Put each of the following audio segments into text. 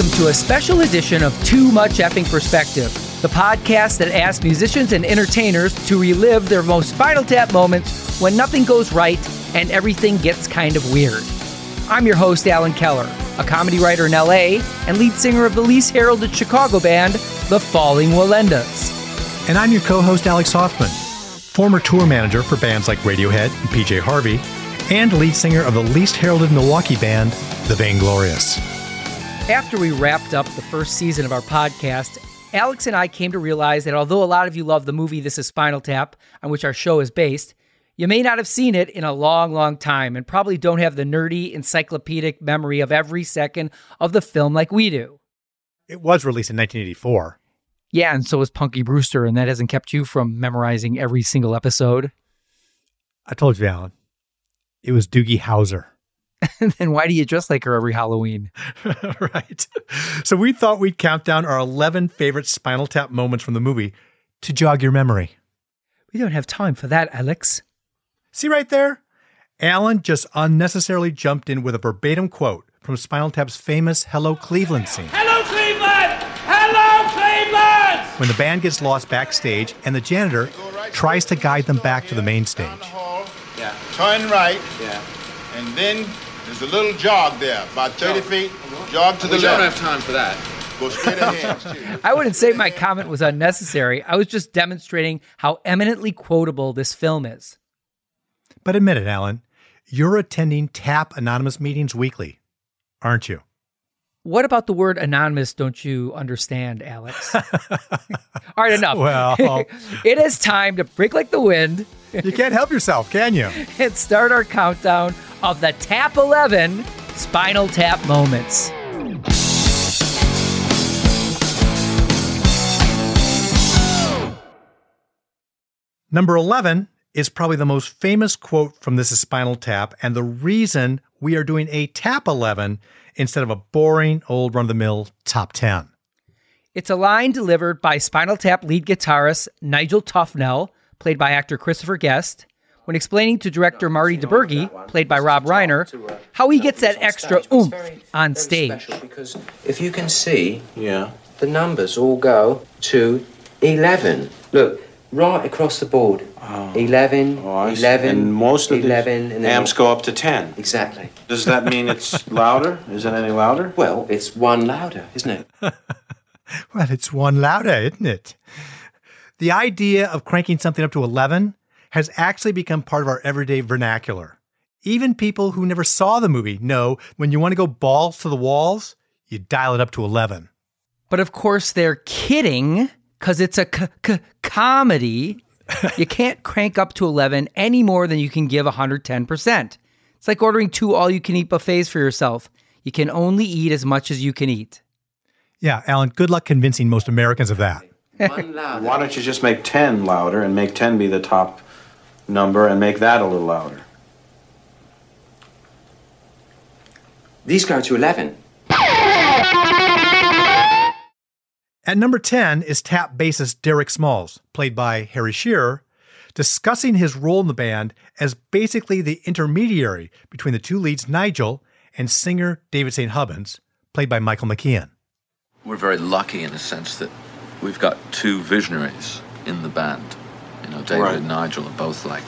welcome to a special edition of Too Much Effing Perspective, the podcast that asks musicians and entertainers to relive their most spinal tap moments when nothing goes right and everything gets kind of weird. I'm your host, Allen Keller, a comedy writer in LA and lead singer of the least heralded Chicago band, The Falling Wallendas. And I'm your co host, Alex Hoffman, former tour manager for bands like Radiohead and PJ Harvey, and lead singer of the least heralded Milwaukee band, The Vainglorious. After we wrapped up the first season of our podcast, Alex and I came to realize that although a lot of you love the movie This is Spinal Tap, on which our show is based, you may not have seen it in a long, long time and probably don't have the nerdy, encyclopedic memory of every second of the film like we do. It was released in 1984. Yeah, and so was Punky Brewster, and that hasn't kept you from memorizing every single episode. I told you, Allen. It was Doogie Howser. then why do you dress like her every Halloween? right. So we thought we'd count down our 11 favorite Spinal Tap moments from the movie to jog your memory. We don't have time for that, Alex. See right there? Allen just unnecessarily jumped in with a verbatim quote from Spinal Tap's famous Hello Cleveland scene. Hello, Cleveland! Hello, Cleveland! When the band gets lost backstage and the janitor tries to guide them back to the main stage. Yeah. Turn right, Yeah. and then there's a little jog there, about 30 feet. Jog to the left. We don't have time for that. Go straight ahead. I wouldn't say my comment was unnecessary. I was just demonstrating how eminently quotable this film is. But admit it, Allen, you're attending TAP Anonymous meetings weekly, aren't you? What about the word anonymous don't you understand, Alex? All right, enough. Well- it is time to break like the wind You can't help yourself, can you? and start our countdown of the Tap 11 Spinal Tap moments. Number 11 is probably the most famous quote from This is Spinal Tap, and the reason we are doing a Tap 11 instead of a boring old run of the mill top 10. It's a line delivered by Spinal Tap lead guitarist Nigel Tufnel, played by actor Christopher Guest, when explaining to director Marty DiBergi, played by Rob Reiner, how he gets that extra oomph on stage. Because if you can see, Yeah. the numbers all go to 11. Look, right across the board. 11, Oh, I 11, And most of 11, the and then amps go up to 10. Exactly. Does that mean it's louder? Is it any louder? Well, it's one louder, isn't it? Well, it's one louder, isn't it? The idea of cranking something up to 11 has actually become part of our everyday vernacular. Even people who never saw the movie know when you want to go balls to the walls, you dial it up to 11. But of course, they're kidding because it's a c- c- comedy. you can't crank up to 11 any more than you can give 110%. It's like ordering two all you can eat buffets for yourself. You can only eat as much as you can eat. Yeah, Allen, good luck convincing most Americans of that. Why don't you just make 10 louder and make 10 be the top number and make that a little louder? These go to 11. At number 10 is tap bassist Derek Smalls, played by Harry Shearer, discussing his role in the band as basically the intermediary between the two leads, Nigel, and singer David St. Hubbins, played by Michael McKean. We're very lucky in the sense that we've got two visionaries in the band. You know, David Right. and Nigel are both like,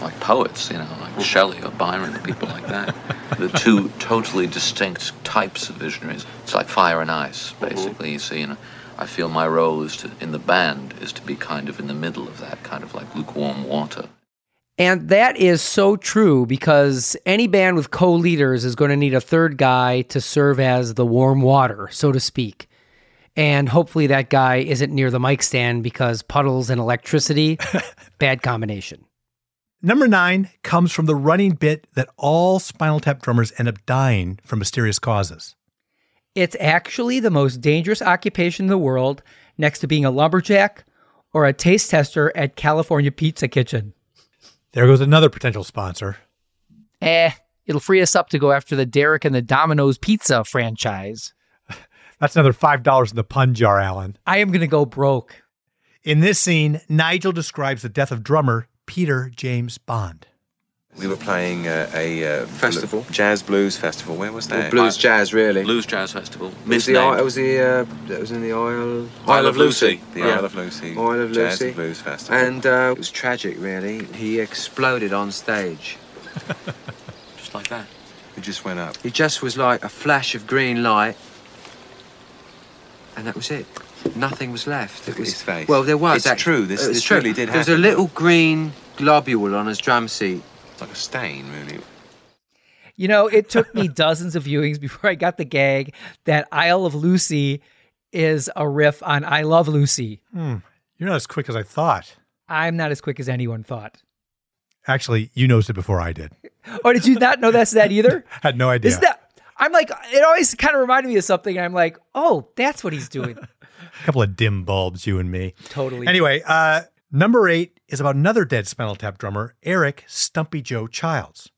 like poets. You know, like Shelley or Byron or people like that. the two totally distinct types of visionaries. It's like fire and ice, mm-hmm. basically. You see, and I feel my role is to in the band is to be kind of in the middle of that, kind of like lukewarm water. And that is so true because any band with co leaders is going to need a third guy to serve as the warm water, so to speak. And hopefully that guy isn't near the mic stand because puddles and electricity, bad combination. Number nine comes from the running bit that all Spinal Tap drummers end up dying from mysterious causes. It's actually the most dangerous occupation in the world next to being a lumberjack or a taste tester at California Pizza Kitchen. There goes another potential sponsor. Eh, it'll free us up to go after the Derek and the Domino's Pizza franchise. That's another $5 in the pun jar, Allen. I am going to go broke. In this scene, Nigel describes the death of drummer Peter James Bond. We were playing uh, a uh, Festival. jazz blues festival. Where was that? Blues jazz, really. Blues Jazz Festival. It was Miss the, it was the uh, it was in the Isle Isle of Lucy. The Yeah. Isle of Lucy. Isle of Jazz Lucy. and Blues Festival. And uh, it was tragic, really. He exploded on stage. Just like that. it just went up. He just was like a flash of green light, and that was it. Nothing was left. Look it at was his face. well, there was. It's act- true, this- it was this true. really did There was a little green globule on his drum seat. It's like a stain, really. You know, it took me dozens of viewings before I got the gag that Isle of Lucy is a riff on I Love Lucy. Hmm. You're not as quick as I thought. I'm not as quick as anyone thought. Actually, you noticed it before I did. Oh, did you not know that's that either? Had no idea. Is that? I'm like, it always kind of reminded me of something. I'm like, oh, that's what he's doing. A couple of dim bulbs, you and me. Totally. Anyway, uh, number eight is about another dead Spinal Tap drummer, Eric Stumpy Joe Childs.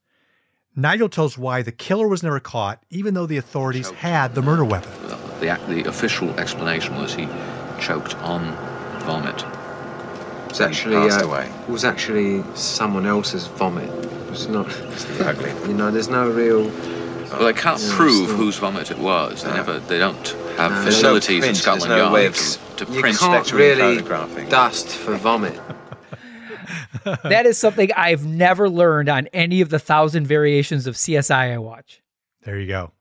Nigel tells why the killer was never caught, even though the authorities had the murder weapon. The, the official explanation was he choked on vomit. It was actually passed uh, away. It was actually someone else's vomit. It's was not. ugly. You know, there's no real. Well, they can't Yeah, prove still- whose vomit it was. They never. They don't have No. facilities no in Scotland there's no Yard way of to, to You print. can't really dust for vomit. that is something I've never learned on any of the thousand variations of CSI I watch. There you go.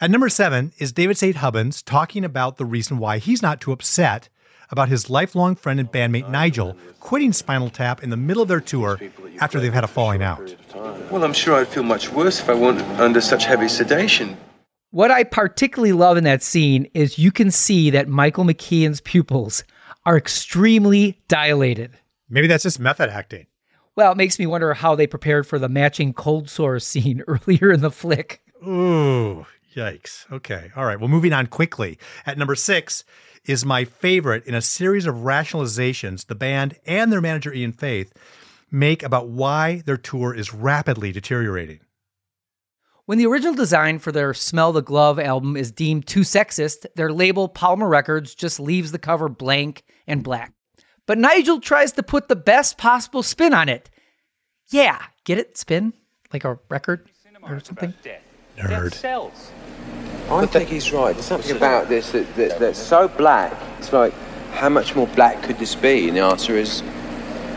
At number seven is David St. Hubbins talking about the reason why he's not too upset about his lifelong friend and bandmate Nigel quitting Spinal Tap in the middle of their tour after they've had a falling out. Well, I'm sure I'd feel much worse if I weren't under such heavy sedation. What I particularly love in that scene is you can see that Michael McKean's pupils are extremely dilated. Maybe that's just method acting. Well, it makes me wonder how they prepared for the matching cold sore scene earlier in the flick. Ooh, yikes. Okay. All right. Well, moving on quickly. At number six is my favorite in a series of rationalizations the band and their manager, Ian Faith, make about why their tour is rapidly deteriorating. When the original design for their Smell the Glove album is deemed too sexist, their label Polymer Records just leaves the cover blank and black. But Nigel tries to put the best possible spin on it. Yeah, get it? Spin? Like a record or something? Nerd. I think he's right. There's something about this that, that, that's so black. It's like, how much more black could this be? And the answer is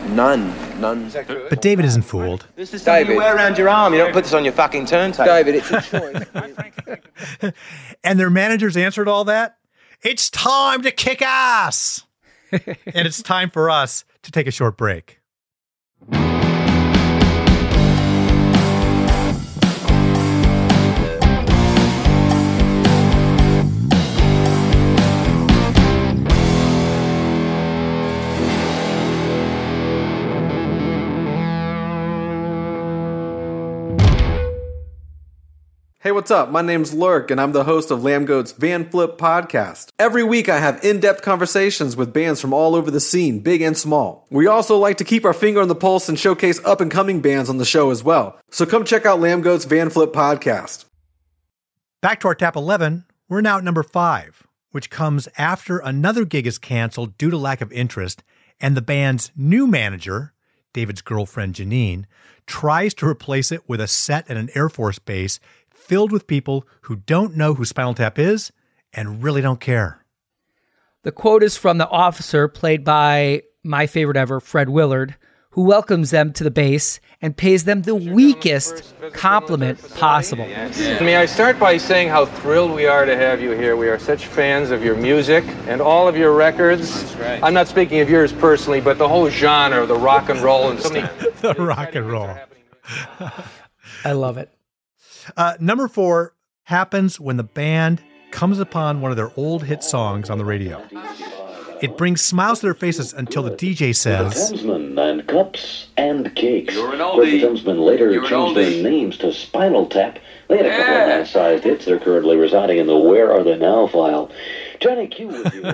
none. None. But David isn't fooled. This is David. you wear around your arm. You don't put this on your fucking turntable. David, it's a choice. And their managers answered all that. It's time to kick ass. and it's time for us to take a short break. What's up? My name's Lurk, and I'm the host of Lambgoat's Van Flip podcast. Every week, I have in depth conversations with bands from all over the scene, big and small. We also like to keep our finger on the pulse and showcase up and coming bands on the show as well. So come check out Lambgoat's Van Flip podcast. Back to our Tap 11, we're now at number five, which comes after another gig is canceled due to lack of interest, and the band's new manager, David's girlfriend Janine, tries to replace it with a set at an Air Force base filled with people who don't know who Spinal Tap is and really don't care. The quote is from the officer, played by my favorite ever, Fred Willard, who welcomes them to the base and pays them the weakest compliment possible. May I start by saying how thrilled we are to have you here. We are such fans of your music and all of your records. I'm not speaking of yours personally, but the whole genre, the rock and roll, and so many. the rock and roll. I love it. Uh, number four happens when the band comes upon one of their old hit songs on the radio. It brings smiles to their faces until the DJ says, Thamesmen and cups and cakes. You're an Where the oldie. Thamesmen later You're changed their names to Spinal Tap. They had a couple of Yeah. nice-sized hits. They're currently residing in the Where Are They Now file. Johnny Q with you.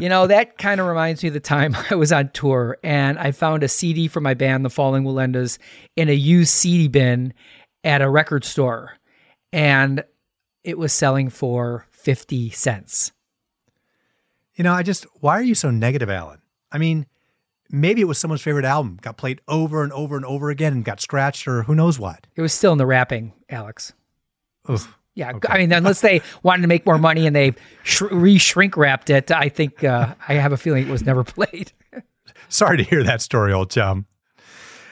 You know, that kind of reminds me of the time I was on tour and I found a CD for my band, The Falling Wallendas, in a used CD bin at a record store. And it was selling for 50 cents. You know, I just, why are you so negative, Allen? I mean, maybe it was someone's favorite album, got played over and over and over again and got scratched or who knows what. It was still in the wrapping, Alex. Oof. Yeah, I mean, unless they wanted to make more money and they sh- re-shrink wrapped it, I think uh, I have a feeling it was never played. Sorry to hear that story, old chum.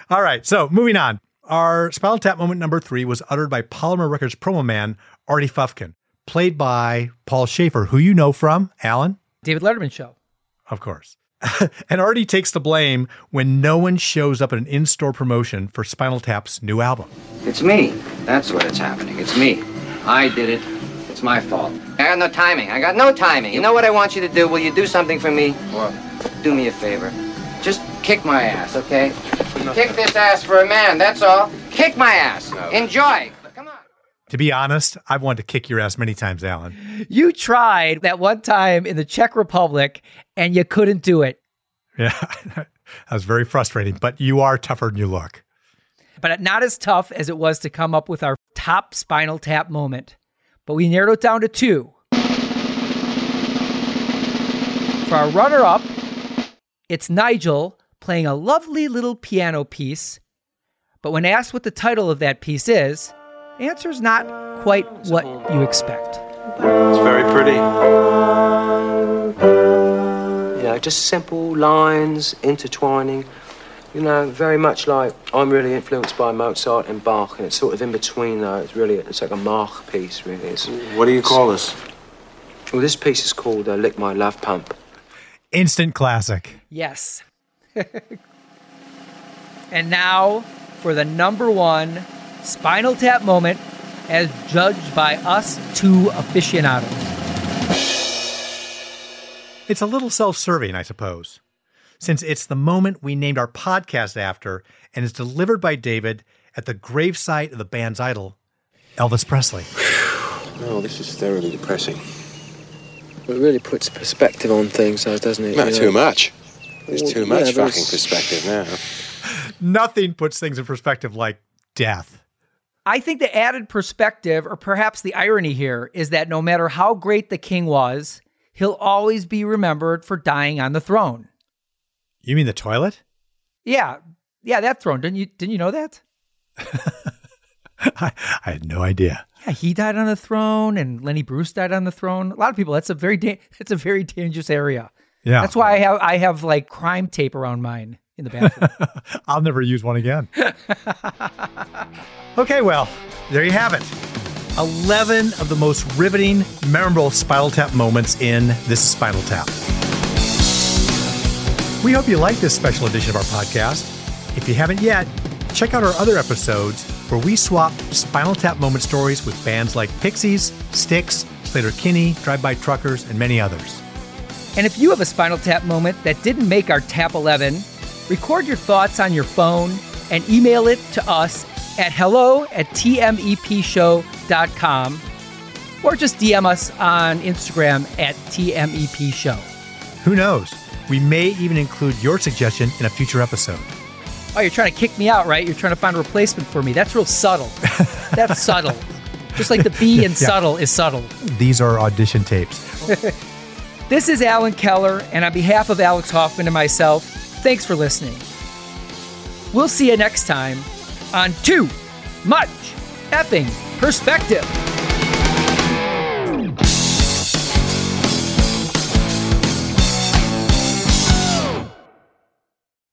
All right, so moving on. Our Spinal Tap moment number three was uttered by Polymer Records promo man Artie Fufkin, played by Paul Shaffer, who you know from Allen, David Letterman show. of course. and Artie takes the blame when no one shows up at an in-store promotion for Spinal Tap's new album. It's me. That's what it's happening. It's me. I did it. It's my fault. I got no timing. I got no timing. You know what I want you to do? Will you do something for me? What? Do me a favor. Just kick my ass, okay? Kick this ass for a man, that's all. Kick my ass. Enjoy. To be honest, I've wanted to kick your ass many times, Allen. You tried that one time in the Czech Republic and you couldn't do it. Yeah, that was very frustrating, but you are tougher than you look. But not as tough as it was to come up with our top Spinal Tap moment. But we narrowed it down to two. For our runner up, it's Nigel playing a lovely little piano piece. But when asked what the title of that piece is, the answer is not quite what you expect. It's very pretty. You know, just simple lines intertwining. You know, very much like I'm really influenced by Mozart and Bach, and it's sort of in between though. It's really, it's like a Mach piece, really. It's, What do you call this? well, this piece is called uh, "Lick My Love Pump." Instant classic. Yes. and now for the number one Spinal Tap moment as judged by us two aficionados. It's a little self serving, I suppose, since it's the moment we named our podcast after and is delivered by David at the gravesite of the band's idol, Elvis Presley. No, oh, this is thoroughly depressing. It really puts perspective on things, though, doesn't it? Not You know? too much. There's too yeah, much but fucking it's- perspective now. Nothing puts things in perspective like death. I think the added perspective, or perhaps the irony here, is that no matter how great the king was, he'll always be remembered for dying on the throne. You mean the toilet? Yeah, yeah, that throne. Didn't you? Didn't you know that? I, I had no idea. Yeah, he died on the throne, and Lenny Bruce died on the throne. A lot of people. That's a very da- that's a very dangerous area. Yeah. that's why I have I have like crime tape around mine in the bathroom. I'll never use one again. okay, well, there you have it. 11 of the most riveting, memorable Spinal Tap moments in This is Spinal Tap. We hope you like this special edition of our podcast. If you haven't yet, check out our other episodes where we swap Spinal Tap moment stories with bands like Pixies, Styx, Sleater-Kinney, Drive By Truckers, and many others. And if you have a Spinal Tap moment that didn't make our Tap 11, record your thoughts on your phone and email it to us at hello at tmepshow.com or just DM us on Instagram at tmepshow. Who knows? We may even include your suggestion in a future episode. Oh, you're trying to kick me out, right? You're trying to find a replacement for me. That's real subtle. That's subtle. Just like the B in Yeah. subtle is subtle. These are audition tapes. This is Allen Keller, and on behalf of Alex Hoffman and myself, thanks for listening. We'll see you next time on Too Much Effing Perspective.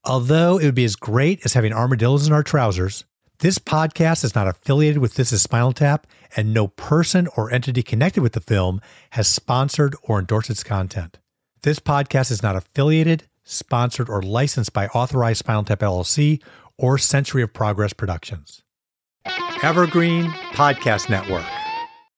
Although it would be as great as having armadillos in our trousers, this podcast is not affiliated with This is Spinal Tap, and no person or entity connected with the film has sponsored or endorsed its content. This podcast is not affiliated, sponsored, or licensed by Authorized Spinal Tap LLC or Century of Progress Productions. Evergreen Podcast Network.